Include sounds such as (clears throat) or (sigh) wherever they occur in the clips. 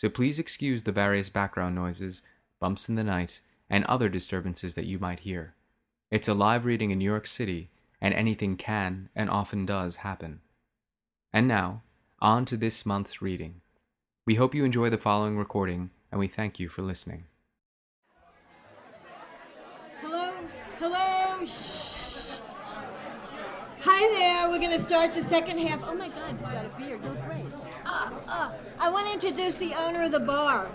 so please excuse the various background noises, bumps in the night, and other disturbances that you might hear. It's a live reading in New York City, and anything can and often does happen. And now, on to this month's reading. We hope you enjoy the following recording, and we thank you for listening. Hello? Hello? Shh. Hi there. We're going to start the second half. Oh my God, you've got a beard. Ah. I want to introduce the owner of the bar.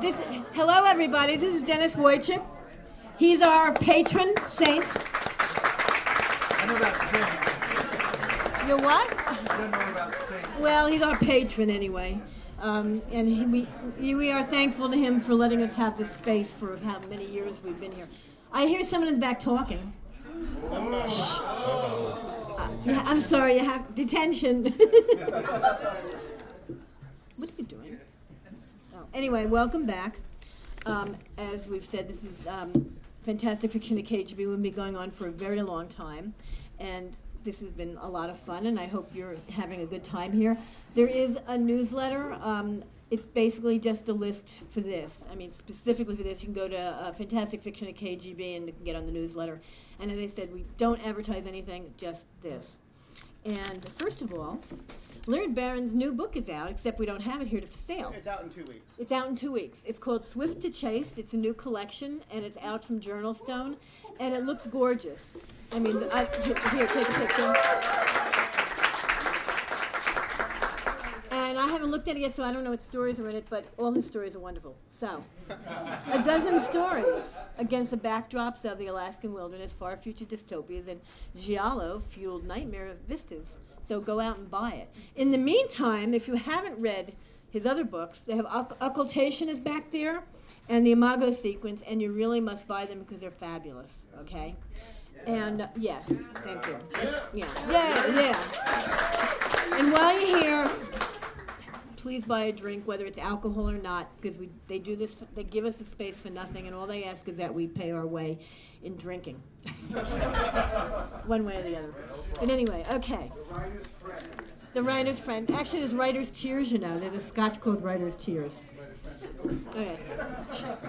This. Hello, everybody. This is Denis Woychuk. He's our patron saint. I know about Saint. You're what? I don't know about Saint. Well, he's our patron anyway. Um, and he, we, we are thankful to him for letting us have this space for how many years we've been here. I hear someone in the back talking. Shh. Uh, yeah, I'm sorry, you have detention. (laughs) what are you doing? Oh, anyway, welcome back. Um, as we've said, this is um, Fantastic Fiction at KGB. We've been going on for a very long time, and this has been a lot of fun, and I hope you're having a good time here. There is a newsletter. Um, it's basically just a list for this. I mean, specifically for this, you can go to uh, Fantastic Fiction at KGB and get on the newsletter. And as I said, we don't advertise anything, just this. And first of all, Laird Barron's new book is out, except we don't have it here to for sale. It's out in two weeks. It's out in two weeks. It's called Swift to Chase. It's a new collection, and it's out from JournalStone, and it looks gorgeous. I mean, I, here, take a picture. And I haven't looked at it yet, so I don't know what stories are in it, but all his stories are wonderful. So, a dozen stories against the backdrops of the Alaskan wilderness, far future dystopias, and giallo fueled nightmare vistas. So go out and buy it. In the meantime, if you haven't read his other books, they have Occultation is back there, and the Imago sequence, and you really must buy them because they're fabulous. Okay. And uh, yes, thank you. Yeah, yeah, yeah. And while you're here, please buy a drink, whether it's alcohol or not, because we they do this. They give us the space for nothing, and all they ask is that we pay our way in drinking, (laughs) one way or the other. But anyway, okay. The writer's friend. Actually, there's writer's tears. You know, there's a Scotch called writer's tears. Okay.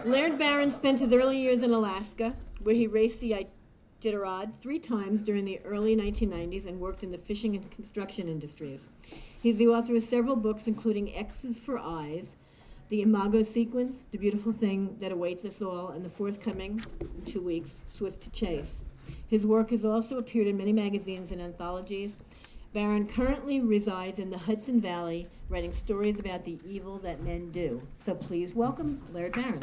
Laird Barron spent his early years in Alaska, where he raced the Iditarod three times during the early 1990s and worked in the fishing and construction industries. He's the author of several books, including X's for Eyes, The Imago Sequence, The Beautiful Thing That Awaits Us All, and the forthcoming, in two weeks, Swift to Chase. His work has also appeared in many magazines and anthologies. Barron currently resides in the Hudson Valley, writing stories about the evil that men do. So please welcome Laird Barron.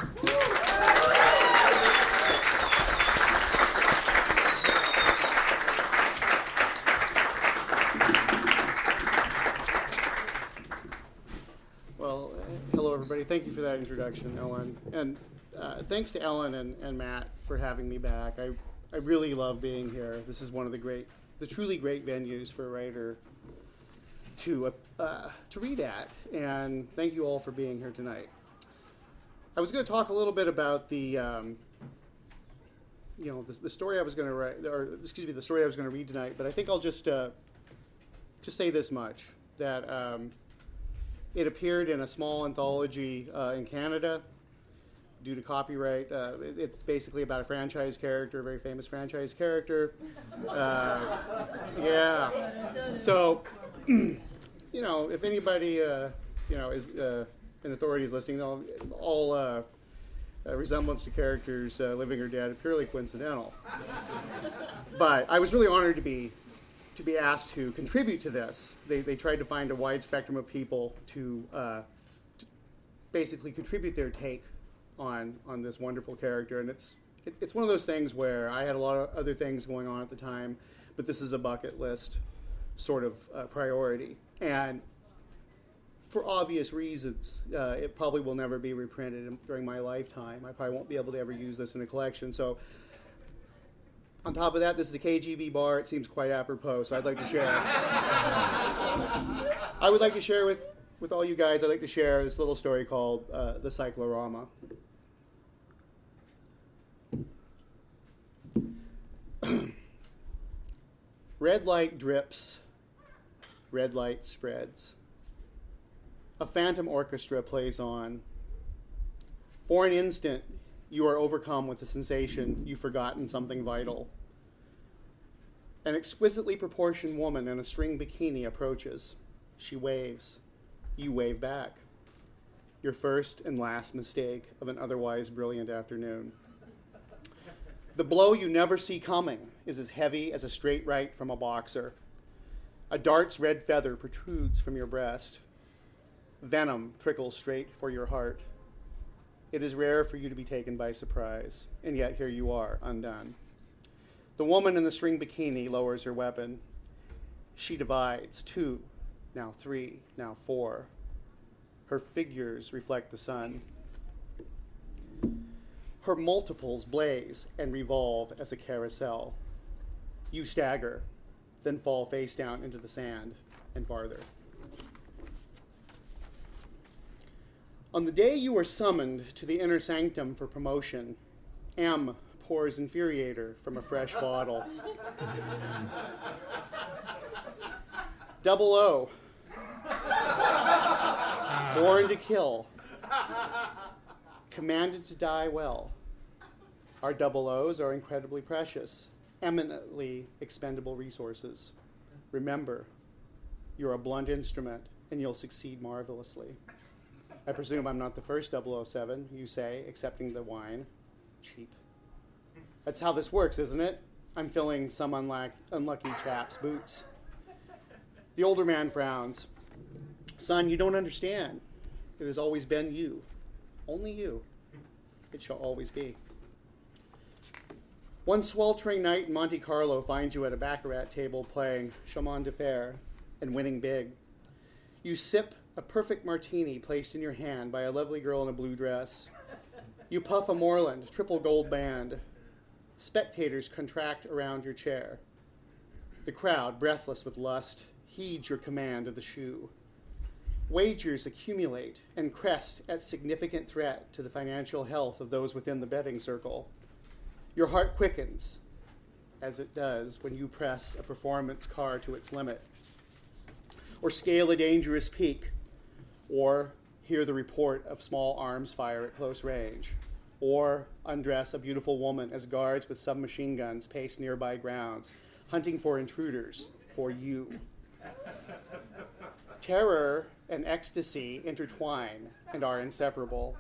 Well, uh, hello everybody. Thank you for that introduction, Ellen. And uh, thanks to Ellen and, and Matt for having me back. I, I really love being here. This is one of the great, the truly great venues for a writer to, uh, to read at. And thank you all for being here tonight. I was going to talk a little bit about the, um, you know, the, the story I was going to write, or excuse me, the story I was going to read tonight. But I think I'll just, uh, just say this much that um, it appeared in a small anthology uh, in Canada due to copyright. Uh, it- it's basically about a franchise character, a very famous franchise character. Uh, yeah. So, (clears throat) you know, if anybody, uh, you know, is uh, an authority is listening, all, all uh, uh, resemblance to characters, uh, living or dead, are purely coincidental. but I was really honored to be to be asked to contribute to this. They, they tried to find a wide spectrum of people to, uh, to basically contribute their take on on this wonderful character, and it's it, it's one of those things where I had a lot of other things going on at the time, but this is a bucket list sort of uh, priority, and for obvious reasons. Uh, it probably will never be reprinted during my lifetime. I probably won't be able to ever use this in a collection. So, on top of that, this is a KGB bar. It seems quite apropos, so I'd like to share. I would like to share with, with all you guys, I'd like to share this little story called uh, The Cyclorama. (clears throat) red light drips, red light spreads. A phantom orchestra plays on. For an instant, you are overcome with the sensation you've forgotten something vital. An exquisitely proportioned woman in a string bikini approaches. She waves. You wave back. Your first and last mistake of an otherwise brilliant afternoon. The blow you never see coming is as heavy as a straight right from a boxer. A dart's red feather protrudes from your breast. Venom trickles straight for your heart. It is rare for you to be taken by surprise, and yet here you are, undone. The woman in the string bikini lowers her weapon. She divides two, now three, now four. Her figures reflect the sun. Her multiples blaze and revolve as a carousel. You stagger, then fall face down into the sand and farther. On the day you are summoned to the inner sanctum for promotion, M pours infuriator from a fresh (laughs) bottle. Double O. Born to kill. Commanded to die well. Our double O's are incredibly precious, eminently expendable resources. Remember, you're a blunt instrument and you'll succeed marvelously. I presume I'm not the first 007, you say, accepting the wine. Cheap. That's how this works, isn't it? I'm filling some unlucky, unlucky chap's boots. The older man frowns. Son, you don't understand. It has always been you. Only you. It shall always be. One sweltering night in Monte Carlo finds you at a baccarat table playing Chemin de Fer and winning big. You sip a perfect martini placed in your hand by a lovely girl in a blue dress. You puff a Morland, triple gold band. Spectators contract around your chair. The crowd, breathless with lust, heeds your command of the shoe. Wagers accumulate and crest at significant threat to the financial health of those within the betting circle. Your heart quickens, as it does when you press a performance car to its limit, or scale a dangerous peak or hear the report of small arms fire at close range, or undress a beautiful woman as guards with submachine guns pace nearby grounds, hunting for intruders, for you. Terror and ecstasy intertwine and are inseparable.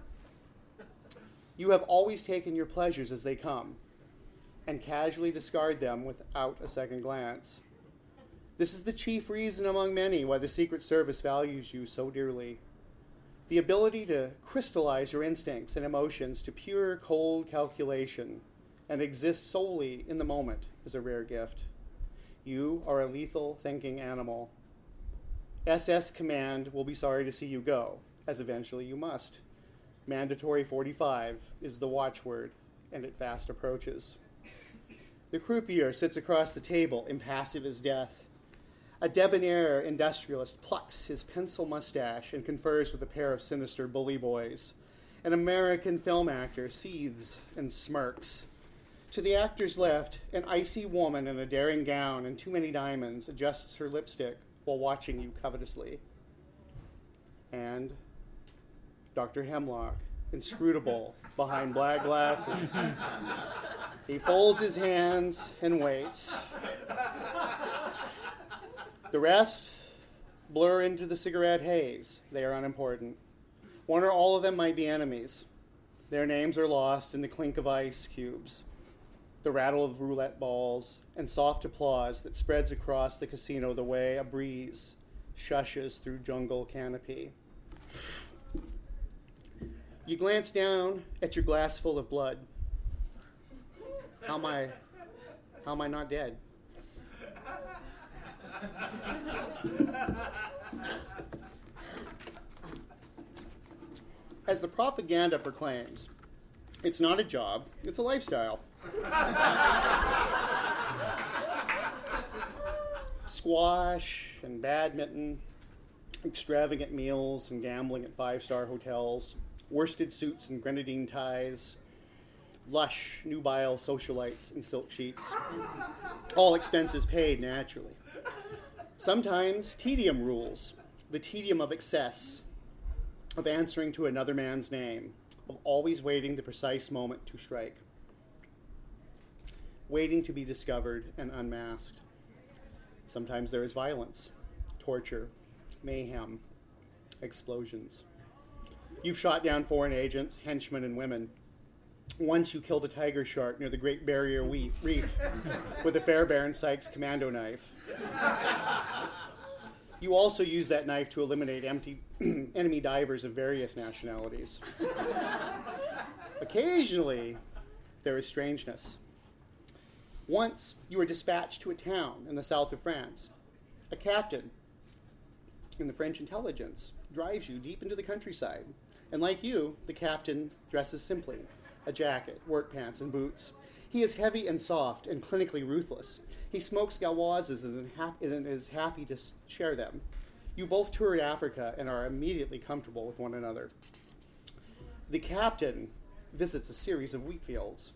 You have always taken your pleasures as they come and casually discard them without a second glance. This is the chief reason among many why the Secret Service values you so dearly. The ability to crystallize your instincts and emotions to pure, cold calculation and exist solely in the moment is a rare gift. You are a lethal thinking animal. SS Command will be sorry to see you go, as eventually you must. Mandatory 45 is the watchword, and it fast approaches. The croupier sits across the table, impassive as death. A debonair industrialist plucks his pencil mustache and confers with a pair of sinister bully boys. An American film actor seethes and smirks. To the actor's left, an icy woman in a daring gown and too many diamonds adjusts her lipstick while watching you covetously. And Dr. Hemlock, inscrutable behind black glasses. He folds his hands and waits. The rest blur into the cigarette haze. They are unimportant. One or all of them might be enemies. Their names are lost in the clink of ice cubes, the rattle of roulette balls, and soft applause that spreads across the casino the way a breeze shushes through jungle canopy. You glance down at your glass full of blood. How am I how am I not dead? (laughs) As the propaganda proclaims, it's not a job, it's a lifestyle. (laughs) Squash and badminton, extravagant meals and gambling at five star hotels, worsted suits and grenadine ties, lush, nubile socialites in silk sheets. All expenses paid naturally. Sometimes tedium rules, the tedium of excess, of answering to another man's name, of always waiting the precise moment to strike, waiting to be discovered and unmasked. Sometimes there is violence, torture, mayhem, explosions. You've shot down foreign agents, henchmen, and women. Once you killed a tiger shark near the Great Barrier Reef with a Fairbairn Sykes commando knife. You also use that knife to eliminate empty, (clears throat) enemy divers of various nationalities. Occasionally, there is strangeness. Once, you were dispatched to a town in the south of France. A captain in the French intelligence drives you deep into the countryside. And like you, the captain dresses simply a jacket, work pants, and boots. He is heavy and soft and clinically ruthless. He smokes gauloises and is happy to share them. You both toured Africa and are immediately comfortable with one another. The captain visits a series of wheat fields.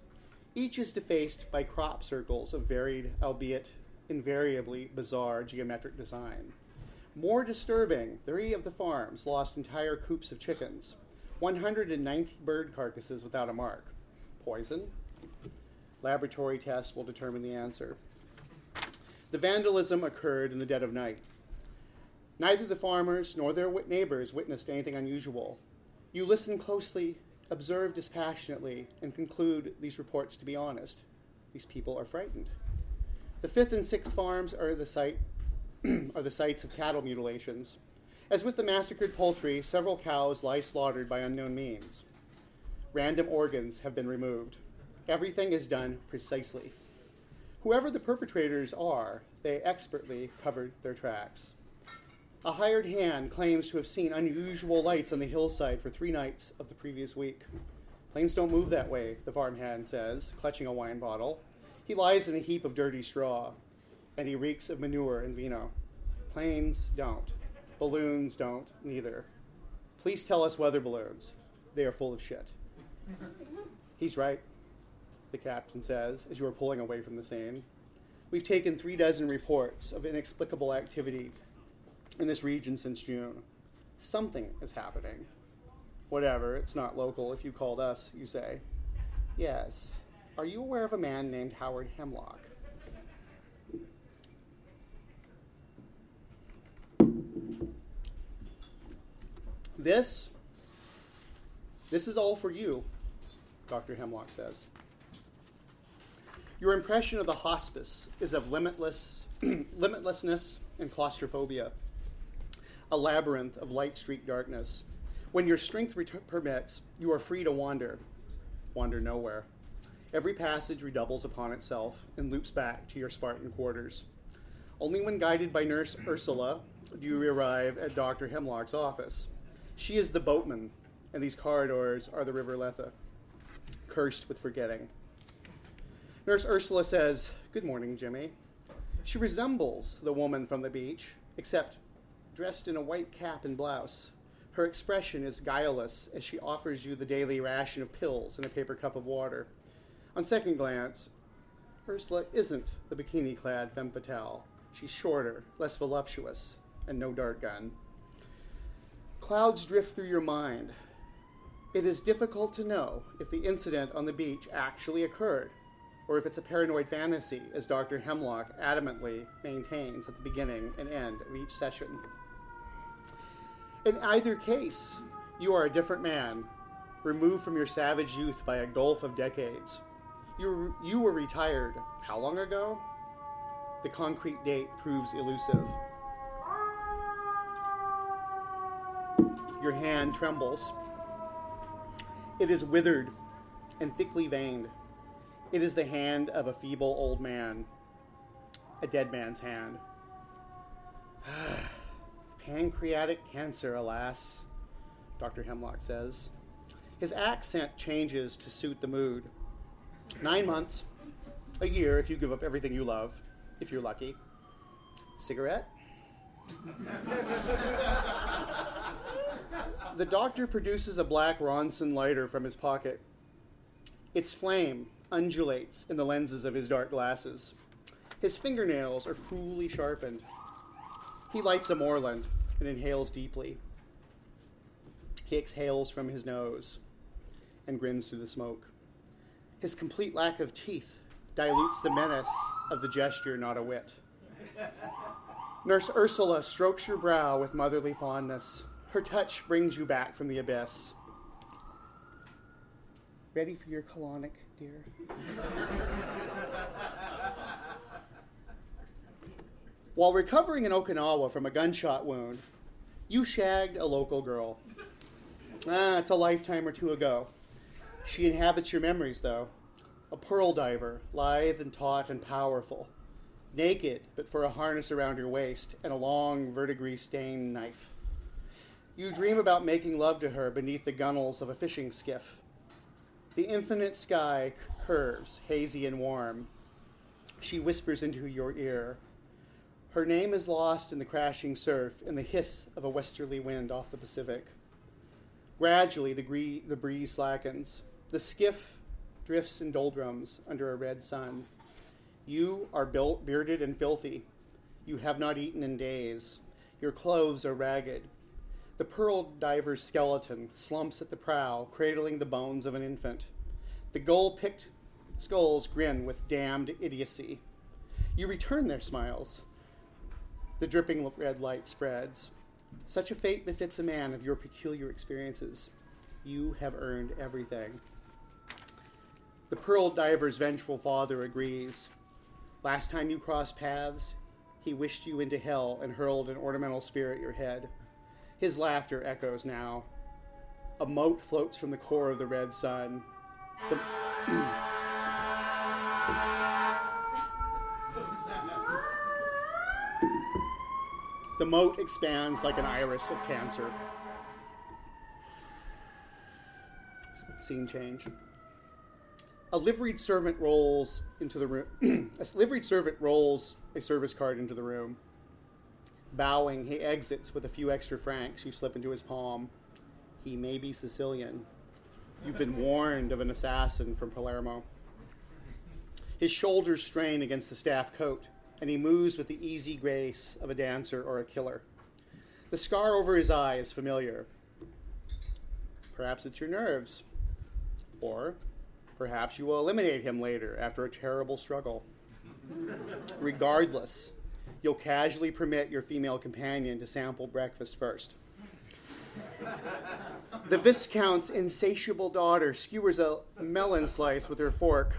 Each is defaced by crop circles of varied, albeit invariably bizarre, geometric design. More disturbing, three of the farms lost entire coops of chickens, 190 bird carcasses without a mark. Poison? Laboratory tests will determine the answer. The vandalism occurred in the dead of night. Neither the farmers nor their neighbors witnessed anything unusual. You listen closely, observe dispassionately, and conclude these reports to be honest. These people are frightened. The fifth and sixth farms are the site (clears throat) are the sites of cattle mutilations. As with the massacred poultry, several cows lie slaughtered by unknown means. Random organs have been removed. Everything is done precisely. Whoever the perpetrators are, they expertly covered their tracks. A hired hand claims to have seen unusual lights on the hillside for three nights of the previous week. Planes don't move that way, the farmhand says, clutching a wine bottle. He lies in a heap of dirty straw, and he reeks of manure and vino. Planes don't. Balloons don't, neither. Please tell us weather balloons. They are full of shit. He's right, the captain says, as you are pulling away from the scene. We've taken three dozen reports of inexplicable activity in this region since June. Something is happening. Whatever, it's not local if you called us, you say. Yes. Are you aware of a man named Howard Hemlock? This, this is all for you, Dr. Hemlock says. Your impression of the hospice is of limitless, (clears throat) limitlessness and claustrophobia, a labyrinth of light streaked darkness. When your strength ret- permits, you are free to wander, wander nowhere. Every passage redoubles upon itself and loops back to your Spartan quarters. Only when guided by Nurse Ursula do you arrive at Dr. Hemlock's office. She is the boatman, and these corridors are the River Lethe, cursed with forgetting. Nurse Ursula says, Good morning, Jimmy. She resembles the woman from the beach, except dressed in a white cap and blouse. Her expression is guileless as she offers you the daily ration of pills and a paper cup of water. On second glance, Ursula isn't the bikini clad femme fatale. She's shorter, less voluptuous, and no dart gun. Clouds drift through your mind. It is difficult to know if the incident on the beach actually occurred, or if it's a paranoid fantasy, as Dr. Hemlock adamantly maintains at the beginning and end of each session. In either case, you are a different man, removed from your savage youth by a gulf of decades. You, you were retired how long ago? The concrete date proves elusive. Your hand trembles. It is withered and thickly veined. It is the hand of a feeble old man, a dead man's hand. (sighs) Pancreatic cancer, alas, Dr. Hemlock says. His accent changes to suit the mood. Nine months, a year if you give up everything you love, if you're lucky. Cigarette? The doctor produces a black Ronson lighter from his pocket. Its flame undulates in the lenses of his dark glasses. His fingernails are cruelly sharpened. He lights a Morland and inhales deeply. He exhales from his nose and grins through the smoke. His complete lack of teeth dilutes the menace of the gesture, not a whit. Nurse Ursula strokes your brow with motherly fondness. Her touch brings you back from the abyss. Ready for your colonic, dear? While recovering in Okinawa from a gunshot wound, you shagged a local girl. Ah, it's a lifetime or two ago. She inhabits your memories, though. A pearl diver, lithe and taut and powerful. Naked, but for a harness around your waist and a long verdigris stained knife. You dream about making love to her beneath the gunnels of a fishing skiff. The infinite sky curves, hazy and warm. She whispers into your ear. Her name is lost in the crashing surf and the hiss of a westerly wind off the Pacific. Gradually, the, the breeze slackens. The skiff drifts in doldrums under a red sun. You are bearded and filthy. You have not eaten in days. Your clothes are ragged. The pearl diver's skeleton slumps at the prow, cradling the bones of an infant. The gold picked skulls grin with damned idiocy. You return their smiles. The dripping red light spreads. Such a fate befits a man of your peculiar experiences. You have earned everything. The pearl diver's vengeful father agrees. Last time you crossed paths, he wished you into hell and hurled an ornamental spear at your head. His laughter echoes now. A mote floats from the core of the red sun. The, the mote expands like an iris of cancer. Scene change. A liveried servant rolls into the room. (clears throat) a liveried servant rolls a service card into the room. Bowing, he exits with a few extra francs you slip into his palm. He may be Sicilian. You've been warned of an assassin from Palermo. His shoulders strain against the staff coat, and he moves with the easy grace of a dancer or a killer. The scar over his eye is familiar. Perhaps it's your nerves. Or perhaps you will eliminate him later after a terrible struggle. Regardless, you'll casually permit your female companion to sample breakfast first. The Viscount's insatiable daughter skewers a melon slice with her fork.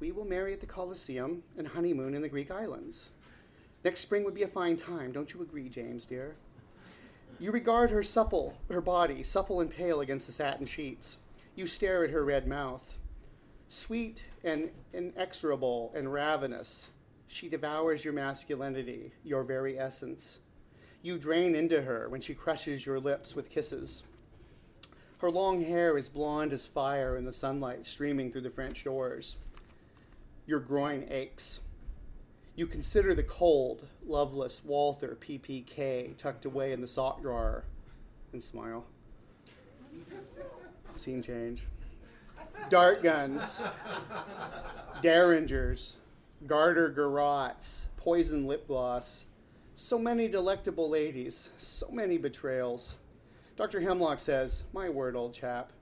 We will marry at the Colosseum and honeymoon in the Greek islands. Next spring would be a fine time, don't you agree, James, dear? You regard her supple, her body, supple and pale against the satin sheets. You stare at her red mouth. Sweet and inexorable and ravenous, she devours your masculinity, your very essence. You drain into her when she crushes your lips with kisses. Her long hair is blonde as fire in the sunlight streaming through the French doors. Your groin aches. You consider the cold, loveless Walther PPK tucked away in the sock drawer and smile. Scene change. Dart guns, derringers, garter garottes, poison lip gloss. So many delectable ladies, so many betrayals. Dr. Hemlock says, My word, old chap,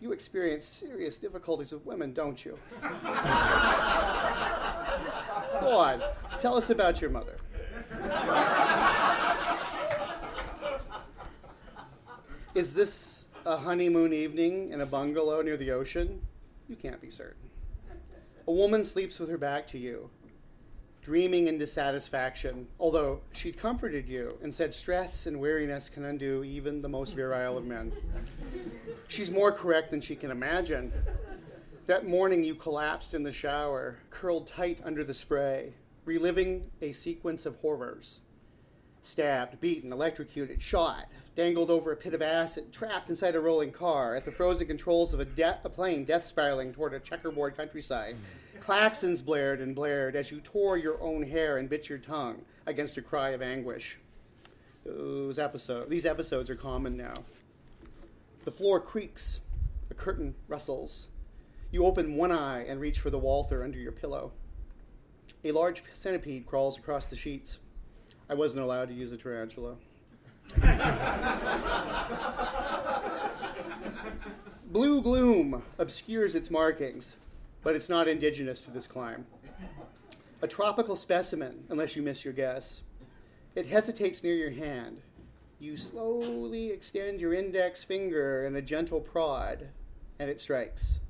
you experience serious difficulties with women, don't you? Go on, tell us about your mother. Is this a honeymoon evening in a bungalow near the ocean? You can't be certain. A woman sleeps with her back to you, dreaming in dissatisfaction, although she'd comforted you and said stress and weariness can undo even the most virile of men. She's more correct than she can imagine. That morning you collapsed in the shower, curled tight under the spray, reliving a sequence of horrors. Stabbed, beaten, electrocuted, shot, dangled over a pit of acid, trapped inside a rolling car, at the frozen controls of a, de- a plane death spiraling toward a checkerboard countryside. Claxons blared and blared as you tore your own hair and bit your tongue against a cry of anguish. Those episodes, these episodes are common now. The floor creaks, the curtain rustles. You open one eye and reach for the Walther under your pillow. A large centipede crawls across the sheets. I wasn't allowed to use a tarantula. Blue gloom obscures its markings, but it's not indigenous to this clime. A tropical specimen, unless you miss your guess. It hesitates near your hand. You slowly extend your index finger in a gentle prod, and it strikes.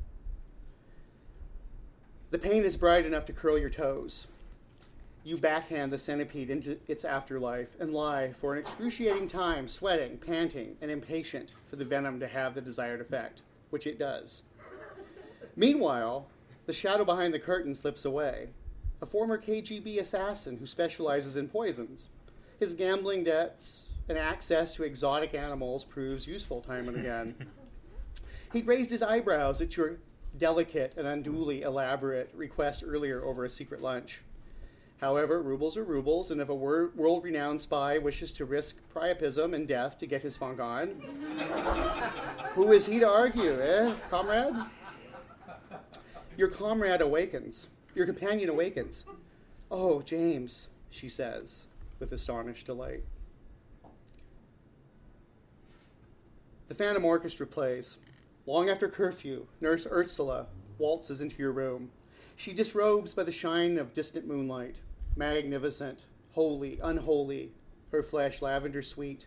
The pain is bright enough to curl your toes. You backhand the centipede into its afterlife and lie for an excruciating time, sweating, panting, and impatient for the venom to have the desired effect, which it does. Meanwhile, the shadow behind the curtain slips away. A former KGB assassin who specializes in poisons. His gambling debts and access to exotic animals proves useful time and again. (laughs) He raised his eyebrows at your delicate and unduly elaborate request earlier over a secret lunch. However, rubles are rubles, and if a world renowned spy wishes to risk priapism and death to get his funk on, (laughs) who is he to argue, eh, comrade? Your comrade awakens. Your companion awakens. Oh, James, she says with astonished delight. The Phantom Orchestra plays. Long after curfew, Nurse Ursula waltzes into your room. She disrobes by the shine of distant moonlight, magnificent, holy, unholy, her flesh lavender sweet,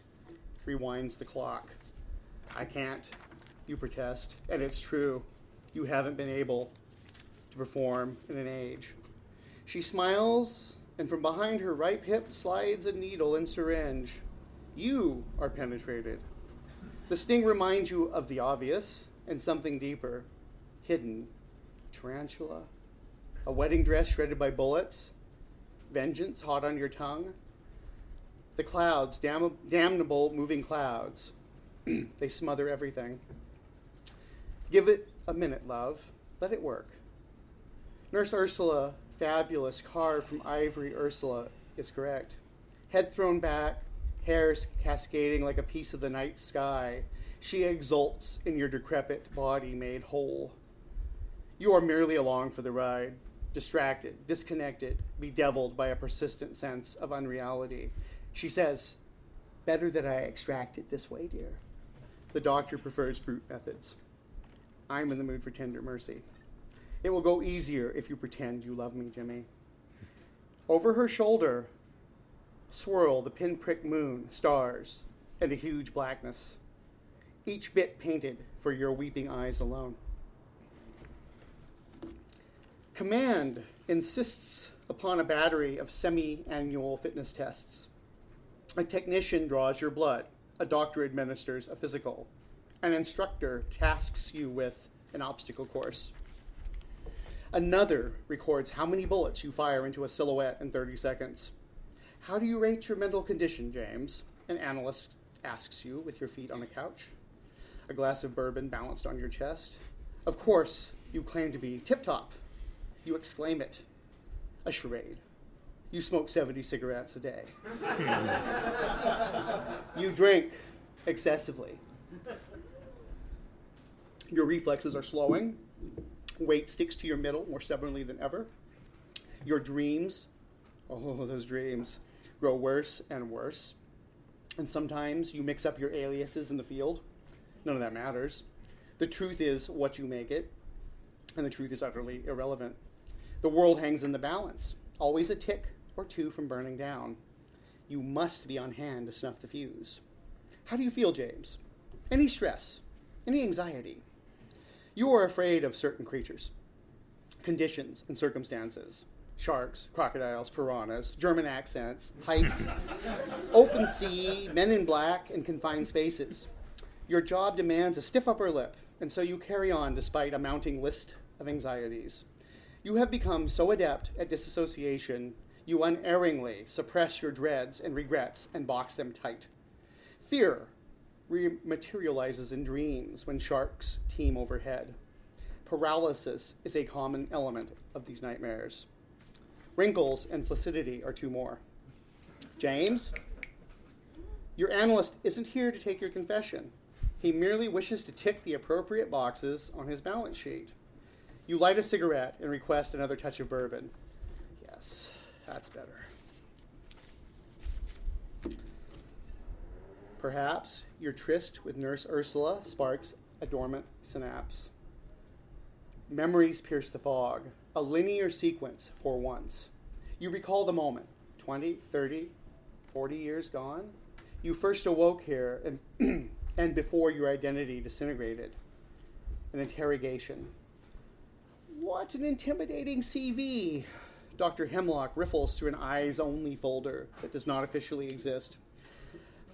rewinds the clock. I can't, you protest, and it's true. You haven't been able to perform in an age. She smiles, and from behind her ripe hip slides a needle and syringe. You are penetrated. The sting reminds you of the obvious and something deeper, hidden. Tarantula, a wedding dress shredded by bullets, vengeance hot on your tongue. The clouds, dam- damnable moving clouds, (clears throat) they smother everything. Give it a minute, love. Let it work. Nurse Ursula, fabulous, carved from ivory Ursula, is correct. Head thrown back, hair cascading like a piece of the night sky, she exults in your decrepit body made whole. You are merely along for the ride, distracted, disconnected, bedeviled by a persistent sense of unreality. She says, Better that I extract it this way, dear. The doctor prefers brute methods. I'm in the mood for tender mercy. It will go easier if you pretend you love me, Jimmy. Over her shoulder swirl the pinprick moon, stars, and a huge blackness, each bit painted for your weeping eyes alone. Command insists upon a battery of semi annual fitness tests. A technician draws your blood, a doctor administers a physical, an instructor tasks you with an obstacle course. Another records how many bullets you fire into a silhouette in 30 seconds. How do you rate your mental condition, James? An analyst asks you with your feet on a couch, a glass of bourbon balanced on your chest. Of course, you claim to be tip top. You exclaim it. A charade. You smoke 70 cigarettes a day. (laughs) you drink excessively. Your reflexes are slowing. Weight sticks to your middle more stubbornly than ever. Your dreams, oh, those dreams, grow worse and worse. And sometimes you mix up your aliases in the field. None of that matters. The truth is what you make it, and the truth is utterly irrelevant. The world hangs in the balance, always a tick or two from burning down. You must be on hand to snuff the fuse. How do you feel, James? Any stress? Any anxiety? You are afraid of certain creatures, conditions, and circumstances sharks, crocodiles, piranhas, German accents, heights, (laughs) open sea, men in black, and confined spaces. Your job demands a stiff upper lip, and so you carry on despite a mounting list of anxieties. You have become so adept at disassociation, You unerringly suppress your dreads and regrets and box them tight. Fear rematerializes in dreams when sharks teem overhead. Paralysis is a common element of these nightmares. Wrinkles and flaccidity are two more. James, your analyst isn't here to take your confession. He merely wishes to tick the appropriate boxes on his balance sheet. You light a cigarette and request another touch of bourbon. Yes, that's better. Perhaps your tryst with Nurse Ursula sparks a dormant synapse. Memories pierce the fog, a linear sequence for once. You recall the moment 20, 30, 40 years gone. You first awoke here and, (clears throat) and before your identity disintegrated. An interrogation. What an intimidating CV! Dr. Hemlock riffles through an eyes only folder that does not officially exist.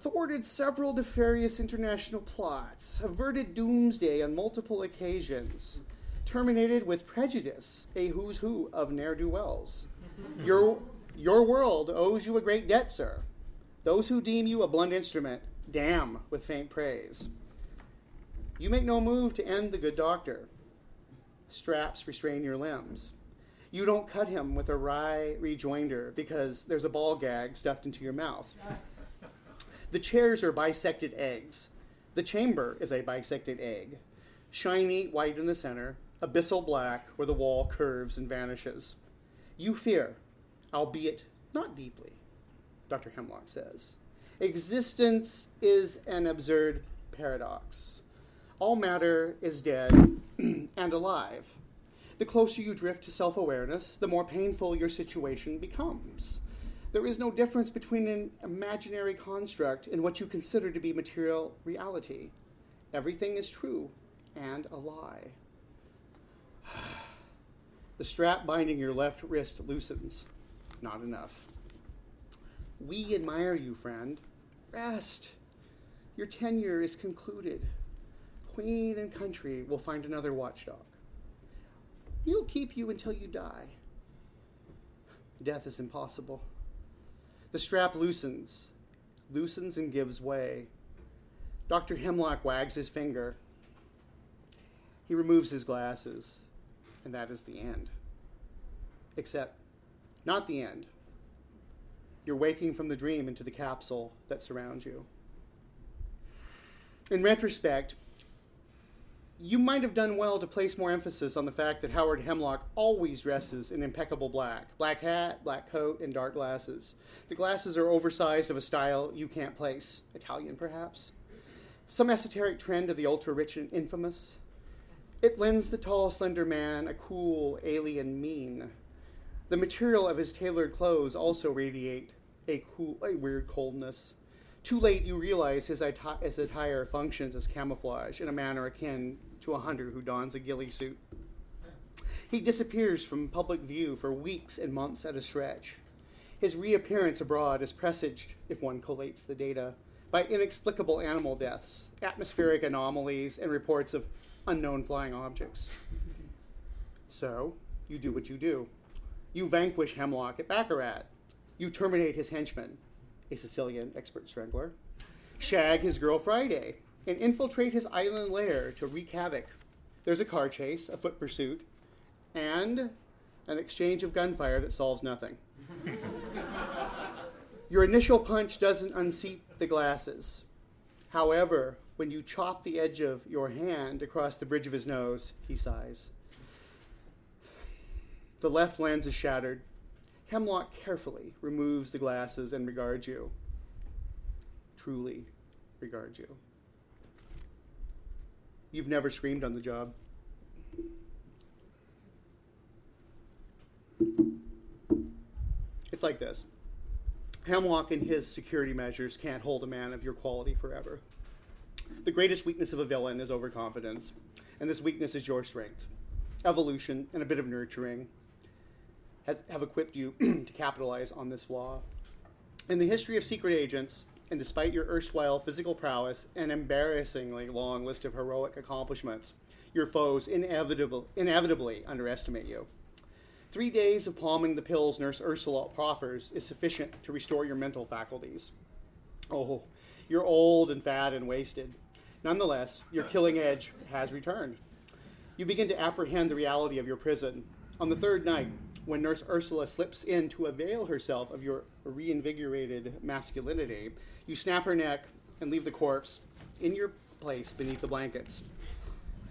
Thwarted several nefarious international plots, averted doomsday on multiple occasions, terminated with prejudice a who's who of ne'er do wells. (laughs) Your, your world owes you a great debt, sir. Those who deem you a blunt instrument damn with faint praise. You make no move to end the good doctor. Straps restrain your limbs. You don't cut him with a wry rejoinder because there's a ball gag stuffed into your mouth. The chairs are bisected eggs. The chamber is a bisected egg. Shiny white in the center, abyssal black where the wall curves and vanishes. You fear, albeit not deeply, Dr. Hemlock says. Existence is an absurd paradox. All matter is dead (clears throat) and alive. The closer you drift to self awareness, the more painful your situation becomes. There is no difference between an imaginary construct and what you consider to be material reality. Everything is true and a lie. (sighs) The strap binding your left wrist loosens. Not enough. We admire you, friend. Rest. Your tenure is concluded. Queen and country will find another watchdog. He'll keep you until you die. Death is impossible. The strap loosens, loosens and gives way. Dr. Hemlock wags his finger. He removes his glasses, and that is the end. Except, not the end. You're waking from the dream into the capsule that surrounds you. In retrospect, you might have done well to place more emphasis on the fact that Howard Hemlock always dresses in impeccable black black hat, black coat, and dark glasses. The glasses are oversized of a style you can't place. Italian, perhaps? Some esoteric trend of the ultra rich and infamous. It lends the tall, slender man a cool, alien mien. The material of his tailored clothes also radiate a cool, a weird coldness. Too late, you realize his, atti- his attire functions as camouflage in a manner akin to a hunter who dons a ghillie suit. He disappears from public view for weeks and months at a stretch. His reappearance abroad is presaged, if one collates the data, by inexplicable animal deaths, atmospheric anomalies, and reports of unknown flying objects. So, you do what you do. You vanquish Hemlock at Baccarat. You terminate his henchman, a Sicilian expert strangler, shag his girl Friday, and infiltrate his island lair to wreak havoc. There's a car chase, a foot pursuit, and an exchange of gunfire that solves nothing. (laughs) Your initial punch doesn't unseat the glasses. However, when you chop the edge of your hand across the bridge of his nose, he sighs. The left lens is shattered. Hemlock carefully removes the glasses and regards you. Truly regards you. You've never screamed on the job. It's like this Hemlock and his security measures can't hold a man of your quality forever. The greatest weakness of a villain is overconfidence, and this weakness is your strength. Evolution and a bit of nurturing has, have equipped you (clears throat) to capitalize on this flaw. In the history of secret agents, and despite your erstwhile physical prowess and embarrassingly long list of heroic accomplishments, your foes inevitably, inevitably underestimate you. Three days of palming the pills Nurse Ursula proffers is sufficient to restore your mental faculties. Oh, you're old and fat and wasted. Nonetheless, your killing edge has returned. You begin to apprehend the reality of your prison. On the third night, when Nurse Ursula slips in to avail herself of your reinvigorated masculinity, you snap her neck and leave the corpse in your place beneath the blankets.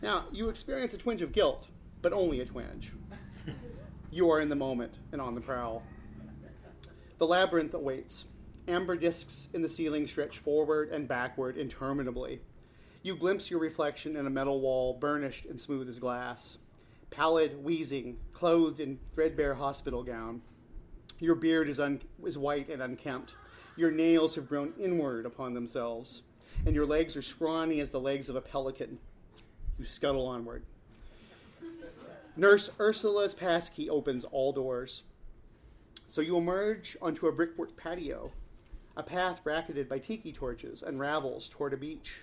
Now, you experience a twinge of guilt, but only a twinge. You are in the moment and on the prowl. The labyrinth awaits. Amber discs in the ceiling stretch forward and backward interminably. You glimpse your reflection in a metal wall, burnished and smooth as glass. Pallid, wheezing, clothed in threadbare hospital gown. Your beard is, un- is white and unkempt. Your nails have grown inward upon themselves, and your legs are scrawny as the legs of a pelican. You scuttle onward. Nurse Ursula's passkey opens all doors. So you emerge onto a brickwork patio. A path bracketed by tiki torches unravels toward a beach.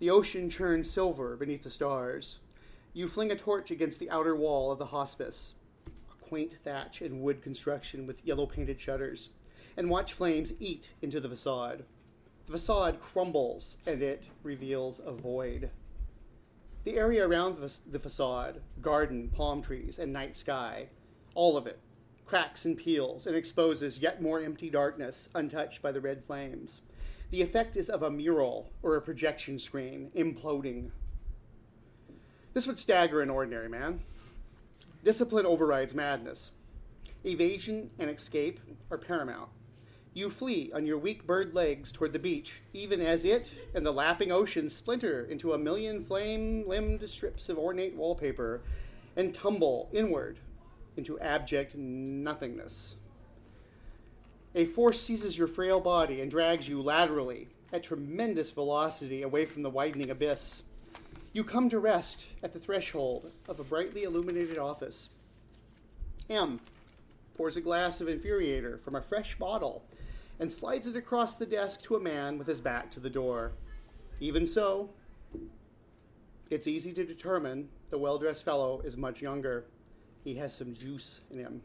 The ocean churns silver beneath the stars. You fling a torch against the outer wall of the hospice, a quaint thatch and wood construction with yellow painted shutters, and watch flames eat into the facade. The facade crumbles and it reveals a void. The area around the, facade, garden, palm trees, and night sky, all of it, cracks and peels and exposes yet more empty darkness untouched by the red flames. The effect is of a mural or a projection screen imploding. This would stagger an ordinary man. Discipline overrides madness. Evasion and escape are paramount. You flee on your weak bird legs toward the beach, even as it and the lapping ocean splinter into a million flame limbed strips of ornate wallpaper and tumble inward into abject nothingness. A force seizes your frail body and drags you laterally at tremendous velocity away from the widening abyss. You come to rest at the threshold of a brightly illuminated office. M pours a glass of infuriator from a fresh bottle and slides it across the desk to a man with his back to the door. Even so, it's easy to determine the well dressed fellow is much younger. He has some juice in him,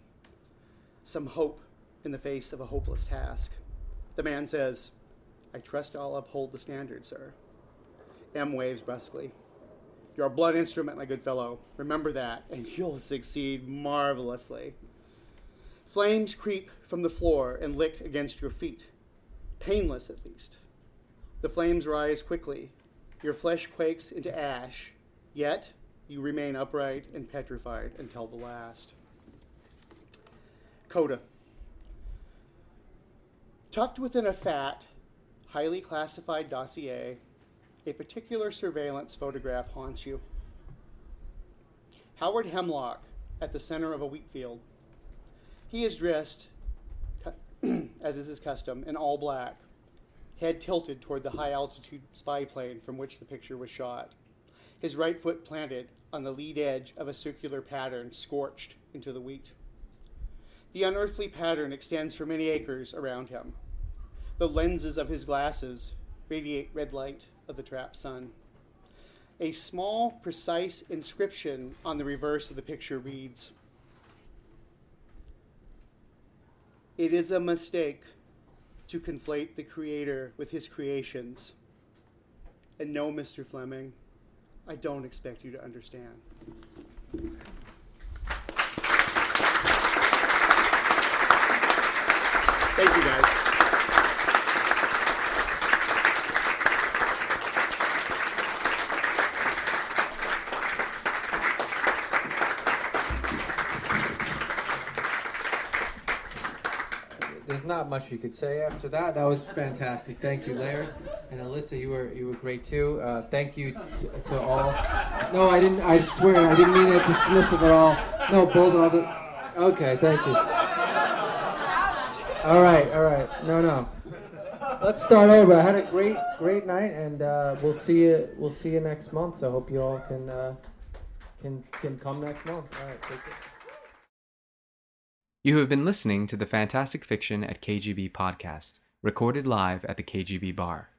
some hope in the face of a hopeless task. The man says, I trust I'll uphold the standard, sir. M waves brusquely. You're a blunt instrument, my good fellow. Remember that, and (laughs) you'll succeed marvelously. Flames creep from the floor and lick against your feet. Painless, at least. The flames rise quickly. Your flesh quakes into ash, yet you remain upright and petrified until the last. Coda. Tucked within a fat, highly classified dossier, a particular surveillance photograph haunts you. Howard Hemlock at the center of a wheat field. He is dressed, (clears throat) as is his custom, in all black, head tilted toward the high altitude spy plane from which the picture was shot, his right foot planted on the lead edge of a circular pattern scorched into the wheat. The unearthly pattern extends for many acres around him. The lenses of his glasses radiate red light of the trapped sun. A small, precise inscription on the reverse of the picture reads It is a mistake to conflate the Creator with his creations. And no, Mr. Fleming, I don't expect you to understand. Thank you, guys. Not much you could say after that. That was fantastic. Thank you, Larry and Alyssa. You were you were great too. Uh, thank you to, to, all. No, I didn't. I swear I didn't mean it dismissive at all. No, both all the. Okay, thank you. All right, all right. No, no. Let's start over. I had a great great night, and uh, we'll see you. We'll see you next month. So I hope you all can uh, can can come next month. All right, take care. You have been listening to the Fantastic Fiction at KGB podcast, recorded live at the KGB bar.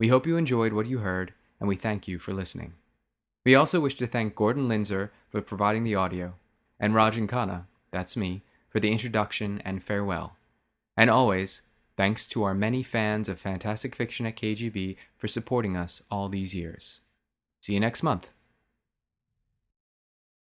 We hope you enjoyed what you heard, and we thank you for listening. We also wish to thank Gordon Linzner for providing the audio, and Rajan Khanna, that's me, for the introduction and farewell. And always, thanks to our many fans of fantastic fiction at KGB for supporting us all these years. See you next month.